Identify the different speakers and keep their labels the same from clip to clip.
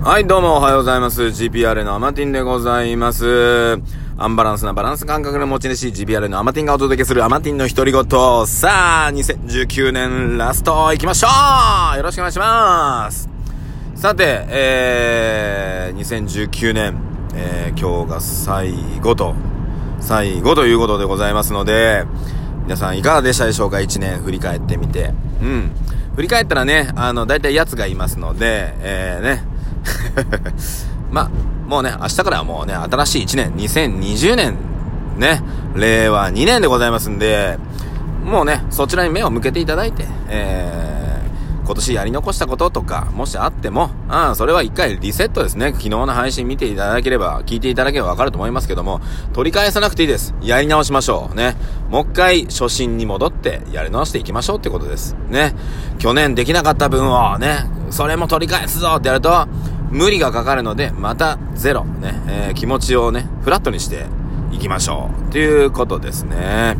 Speaker 1: はい、どうもおはようございます。GPR のアマティンでございます。アンバランスなバランス感覚の持ち主、GPR のアマティンがお届けするアマティンの独り言。さあ、2019年ラスト行きましょうよろしくお願いします。さて、えー、2019年、えー、今日が最後と、最後ということでございますので、皆さんいかがでしたでしょうか ?1 年振り返ってみて。うん。振り返ったらね、あの、大体奴がいますので、えー、ね。まあ、もうね、明日からはもうね、新しい1年、2020年、ね、令和2年でございますんで、もうね、そちらに目を向けていただいて、えー、今年やり残したこととか、もしあっても、あそれは一回リセットですね。昨日の配信見ていただければ、聞いていただければわかると思いますけども、取り返さなくていいです。やり直しましょう。ね。もう一回初心に戻ってやり直していきましょうってことです。ね。去年できなかった分をね、それも取り返すぞってやると、無理がかかるので、またゼロ、ね、えー、気持ちをね、フラットにしていきましょう。ということですね。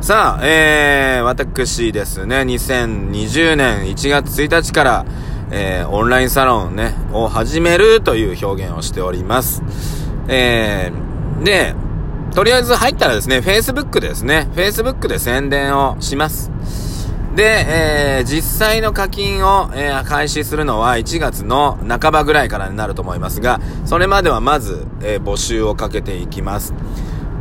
Speaker 1: さあ、えー、私ですね、2020年1月1日から、えー、オンラインサロンね、を始めるという表現をしております。えー、で、とりあえず入ったらですね、Facebook ですね、Facebook で宣伝をします。で、えー、実際の課金を、えー、開始するのは1月の半ばぐらいからになると思いますが、それまではまず、えー、募集をかけていきます。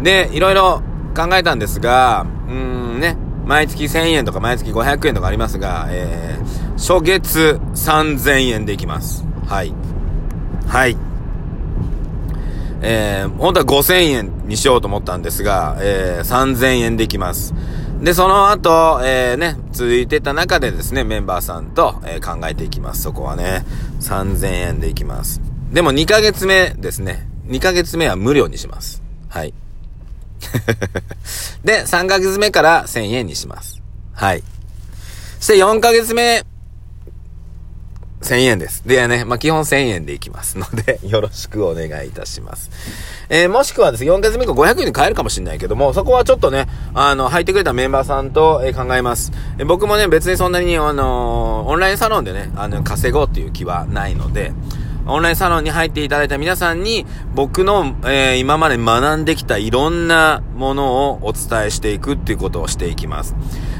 Speaker 1: で、いろいろ考えたんですが、うーんね、毎月1000円とか毎月500円とかありますが、えー、初月3000円でいきます。はい。はい。えー、本当は5000円にしようと思ったんですが、えー、3000円でいきます。で、その後、えー、ね、続いてた中でですね、メンバーさんと、えー、考えていきます。そこはね、3000円でいきます。でも2ヶ月目ですね。2ヶ月目は無料にします。はい。で、3ヶ月目から1000円にします。はい。そして4ヶ月目、1000円です。でね、まあ、基本1000円でいきますので、よろしくお願いいたします。えー、もしくはですね、4ヶ月目以降500円で買えるかもしれないけども、そこはちょっとね、あの、入ってくれたメンバーさんと、えー、考えます。えー、僕もね、別にそんなに、あのオンラインサロンでね、あの、稼ごうっていう気はないので、オンラインサロンに入っていただいた皆さんに、僕の、えー、今まで学んできたいろんなものをお伝えしていくっていうことをしていきます。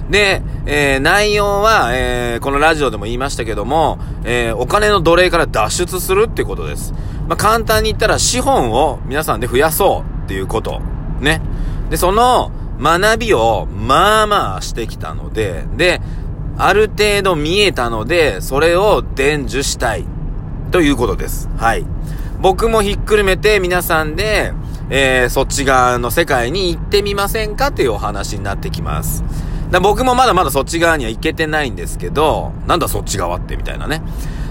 Speaker 1: で、えー、内容は、えー、このラジオでも言いましたけども、えー、お金の奴隷から脱出するっていうことです。まあ、簡単に言ったら資本を皆さんで増やそうっていうこと。ね。で、その学びをまあまあしてきたので、で、ある程度見えたので、それを伝授したい。ということです。はい。僕もひっくるめて皆さんで、えー、そっち側の世界に行ってみませんかというお話になってきます。だ僕もまだまだそっち側には行けてないんですけど、なんだそっち側ってみたいなね。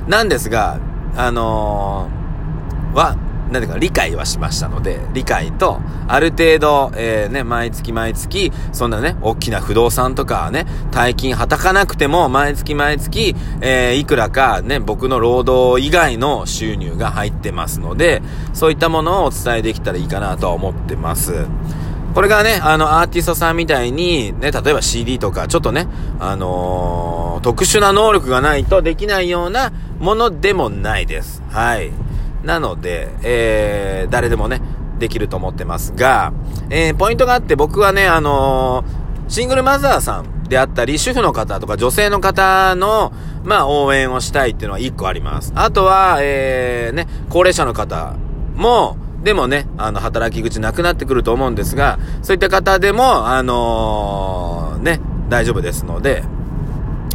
Speaker 1: なんですが、あのー、は、なんていうか、理解はしましたので、理解と、ある程度、えー、ね、毎月毎月、そんなね、大きな不動産とかね、大金はたかなくても、毎月毎月、えー、いくらかね、僕の労働以外の収入が入ってますので、そういったものをお伝えできたらいいかなとは思ってます。これがね、あの、アーティストさんみたいに、ね、例えば CD とか、ちょっとね、あのー、特殊な能力がないとできないようなものでもないです。はい。なので、えー、誰でもね、できると思ってますが、えー、ポイントがあって僕はね、あのー、シングルマザーさんであったり、主婦の方とか女性の方の、まあ、応援をしたいっていうのは一個あります。あとは、えー、ね、高齢者の方も、でもね、あの、働き口なくなってくると思うんですが、そういった方でも、あのー、ね、大丈夫ですので、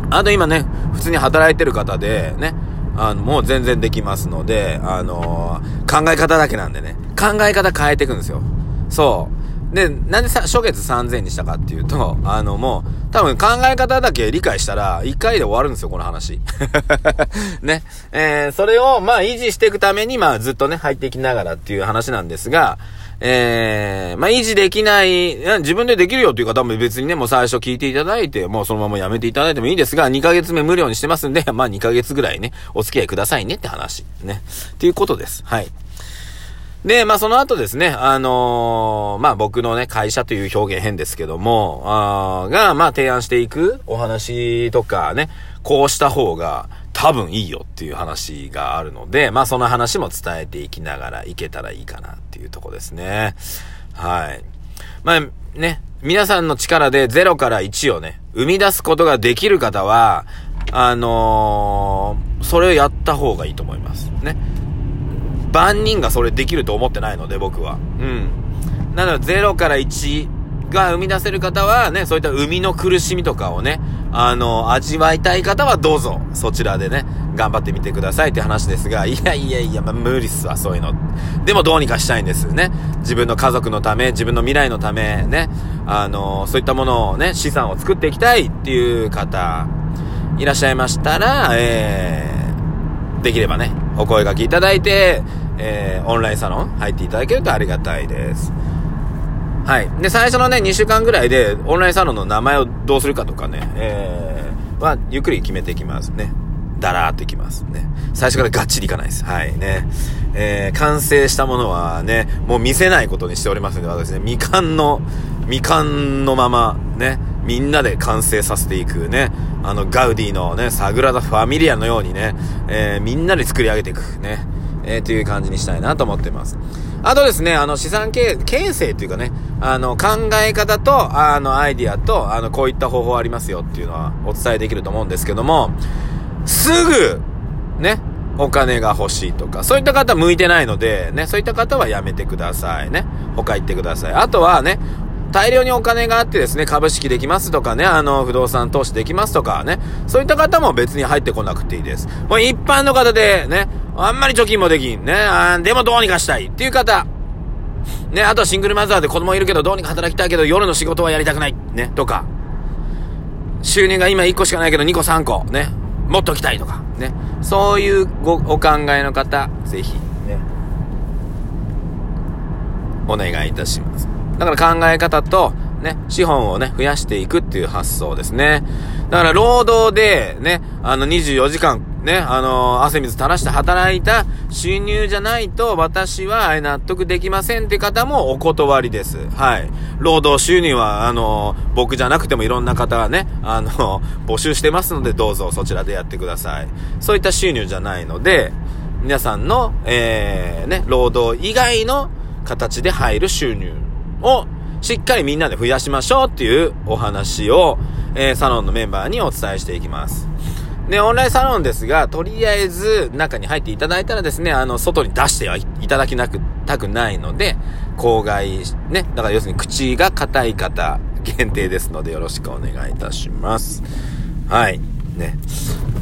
Speaker 1: あと今ね、普通に働いてる方で、ね、あの、もう全然できますので、あのー、考え方だけなんでね、考え方変えていくんですよ。そう。で、なんでさ、初月3000にしたかっていうと、あの、もう、多分考え方だけ理解したら、1回で終わるんですよ、この話。ね。えー、それを、まあ、維持していくために、まあ、ずっとね、入っていきながらっていう話なんですが、えー、まあ、維持できない、自分でできるよっていう方も別にね、もう最初聞いていただいて、もうそのままやめていただいてもいいですが、2ヶ月目無料にしてますんで、まあ、2ヶ月ぐらいね、お付き合いくださいねって話。ね。っていうことです。はい。で、まあ、その後ですね、あのー、まあ、僕のね、会社という表現変ですけども、あが、まあ、提案していくお話とかね、こうした方が、多分いいよっていう話があるので、まあその話も伝えていきながらいけたらいいかなっていうとこですね。はい。まあね、皆さんの力で0から1をね、生み出すことができる方は、あのー、それをやった方がいいと思います。ね。万人がそれできると思ってないので、僕は。うん。なので、0から1が生み出せる方はね、そういった生みの苦しみとかをね、あの、味わいたい方はどうぞ、そちらでね、頑張ってみてくださいって話ですが、いやいやいや、まあ、無理っすわ、そういうの。でもどうにかしたいんですよね。自分の家族のため、自分の未来のため、ね、あの、そういったものをね、資産を作っていきたいっていう方、いらっしゃいましたら、えー、できればね、お声掛けいただいて、えー、オンラインサロン入っていただけるとありがたいです。はい。で、最初のね、2週間ぐらいで、オンラインサロンの名前をどうするかとかね、えー、は、ゆっくり決めていきますね。だらーっといきますね。最初からがっちりいかないです。はいね。えー、完成したものはね、もう見せないことにしておりますので、私ね、未完の、未完のまま、ね、みんなで完成させていくね、あの、ガウディのね、サグラダ・ファミリアのようにね、えー、みんなで作り上げていくね、えー、という感じにしたいなと思ってます。あとですね、あの、資産形成っていうかね、あの、考え方と、あの、アイディアと、あの、こういった方法ありますよっていうのはお伝えできると思うんですけども、すぐ、ね、お金が欲しいとか、そういった方向いてないので、ね、そういった方はやめてくださいね。他行ってください。あとはね、大量にお金があってですね、株式できますとかね、あの、不動産投資できますとかね、そういった方も別に入ってこなくていいです。もう一般の方でね、あんまり貯金もできん。ね。あでもどうにかしたいっていう方。ね。あとシングルマザーで子供いるけどどうにか働きたいけど夜の仕事はやりたくない。ね。とか。収入が今1個しかないけど2個3個。ね。もっときたいとか。ね。そういうご、お考えの方、ぜひ、ね。お願いいたします。だから考え方と、ね、資本をね、増やしていくっていう発想ですね。だから労働で、ね、あの24時間ね、あの、汗水垂らして働いた収入じゃないと私は納得できませんって方もお断りです。はい。労働収入は、あの、僕じゃなくてもいろんな方がね、あの、募集してますのでどうぞそちらでやってください。そういった収入じゃないので、皆さんの、えー、ね、労働以外の形で入る収入をしっかりみんなで増やしましょうっていうお話を、えー、サロンのメンバーにお伝えしていきます。で、オンラインサロンですが、とりあえず中に入っていただいたらですね、あの、外に出してはいただきなく、たくないので、公害、ね、だから要するに口が硬い方限定ですのでよろしくお願いいたします。はい。ね。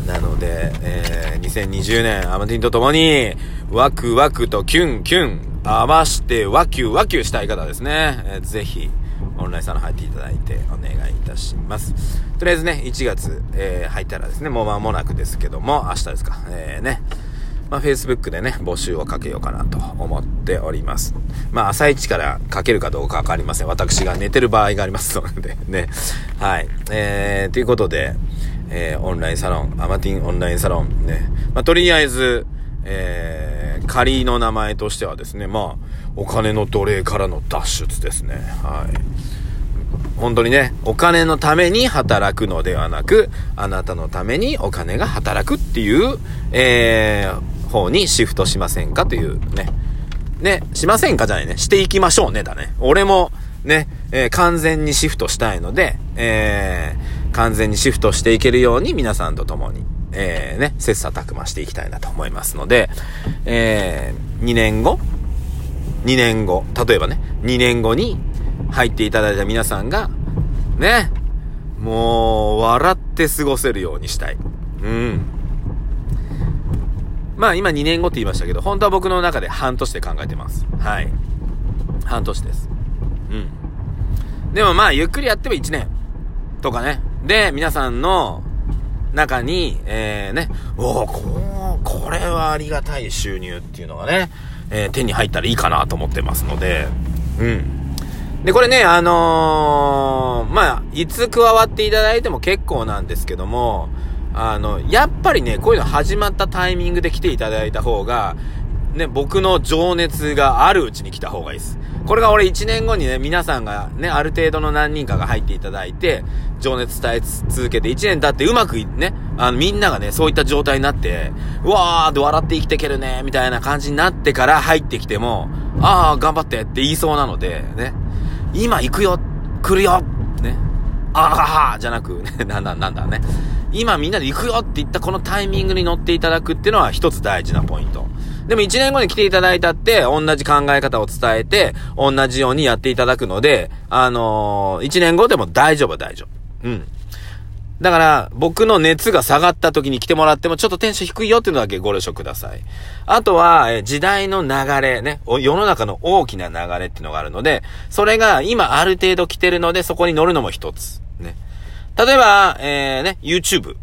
Speaker 1: なので、えー、2020年、アマティンと共に、ワクワクとキュンキュン、合わしてワキュワキュしたい方ですね。えー、ぜひ、オンラインサロン入っていただいてお願いいたします。とりあえずね、1月、えー、入ったらですね、もう間もなくですけども、明日ですか、えー、ね、まあ、Facebook でね、募集をかけようかなと思っております。まあ、朝一からかけるかどうかわかりません。私が寝てる場合がありますのでね。はい。えー、ということで、えー、オンラインサロン、アマティンオンラインサロンね。まあ、とりあえず、えー、仮の名前としてはですね、まあ、お金の奴隷からの脱出ですね。はい。本当にね、お金のために働くのではなく、あなたのためにお金が働くっていう、えー、方にシフトしませんかというね。ね、しませんかじゃないね。していきましょうね、だね。俺も、ね、えー、完全にシフトしたいので、えー、完全にシフトしていけるように皆さんと共に、えー、ね、切磋琢磨していきたいなと思いますので、えー、2年後 ?2 年後、例えばね、2年後に入っていただいた皆さんが、ね、もう、笑って過ごせるようにしたい。うん。まあ今2年後って言いましたけど、本当は僕の中で半年で考えてます。はい。半年です。うん。でもまあゆっくりやっても1年とかね。で、皆さんの中に、えー、ね、おここれはありがたい収入っていうのがね、えー、手に入ったらいいかなと思ってますので、うん。で、これね、あのー、まあ、いつ加わっていただいても結構なんですけども、あの、やっぱりね、こういうの始まったタイミングで来ていただいた方が、ね、僕の情熱があるうちに来た方がいいです。これが俺1年後にね、皆さんがね、ある程度の何人かが入っていただいて、情熱伝え続けて1年経ってうまくね、あの、みんながね、そういった状態になって、うわーって笑って生きていけるね、みたいな感じになってから入ってきても、あー、頑張ってって言いそうなので、ね、今行くよ、来るよ、ね、あははじゃなく、ね、なんだ、なんだね。今みんなで行くよって言ったこのタイミングに乗っていただくっていうのは一つ大事なポイント。でも1年後に来ていただいたって、同じ考え方を伝えて、同じようにやっていただくので、あのー、1年後でも大丈夫大丈夫。うん。だから、僕の熱が下がった時に来てもらっても、ちょっとテンション低いよっていうのだけご了承ください。あとは、え時代の流れね、世の中の大きな流れっていうのがあるので、それが今ある程度来てるので、そこに乗るのも一つ。ね。例えば、えー、ね、YouTube。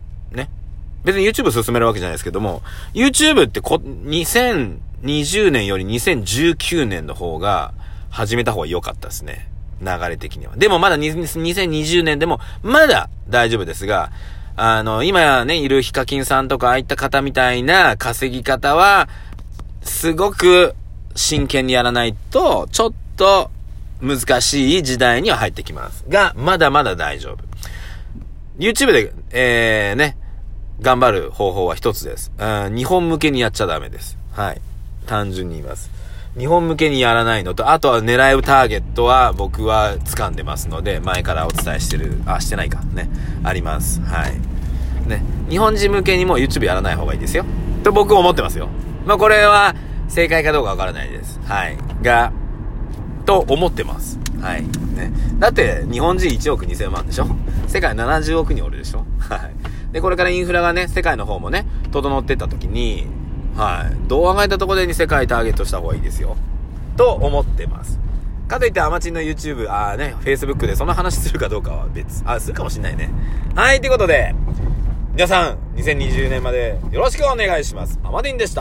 Speaker 1: 別に YouTube 進めるわけじゃないですけども、YouTube ってこ、2020年より2019年の方が、始めた方が良かったですね。流れ的には。でもまだ2020年でも、まだ大丈夫ですが、あの、今ね、いるヒカキンさんとかああいった方みたいな稼ぎ方は、すごく真剣にやらないと、ちょっと難しい時代には入ってきます。が、まだまだ大丈夫。YouTube で、えー、ね、頑張る方法は一つです。日本向けにやっちゃダメです。はい。単純に言います。日本向けにやらないのと、あとは狙うターゲットは僕は掴んでますので、前からお伝えしてる、あ、してないか。ね。あります。はい。ね。日本人向けにも YouTube やらない方がいいですよ。と僕思ってますよ。まあ、これは正解かどうかわからないです。はい。が、と思ってます。はい。ね。だって、日本人1億2000万でしょ？世界70億人おるでしょ？はい。で、これからインフラがね、世界の方もね、整ってった時に、はい。どう考えたところでに世界ターゲットした方がいいですよ。と思ってます。かといってアマチンの YouTube、あーね、Facebook でその話するかどうかは別。あ、するかもしんないね。はい、ということで、皆さん、2020年までよろしくお願いします。アマディンでした。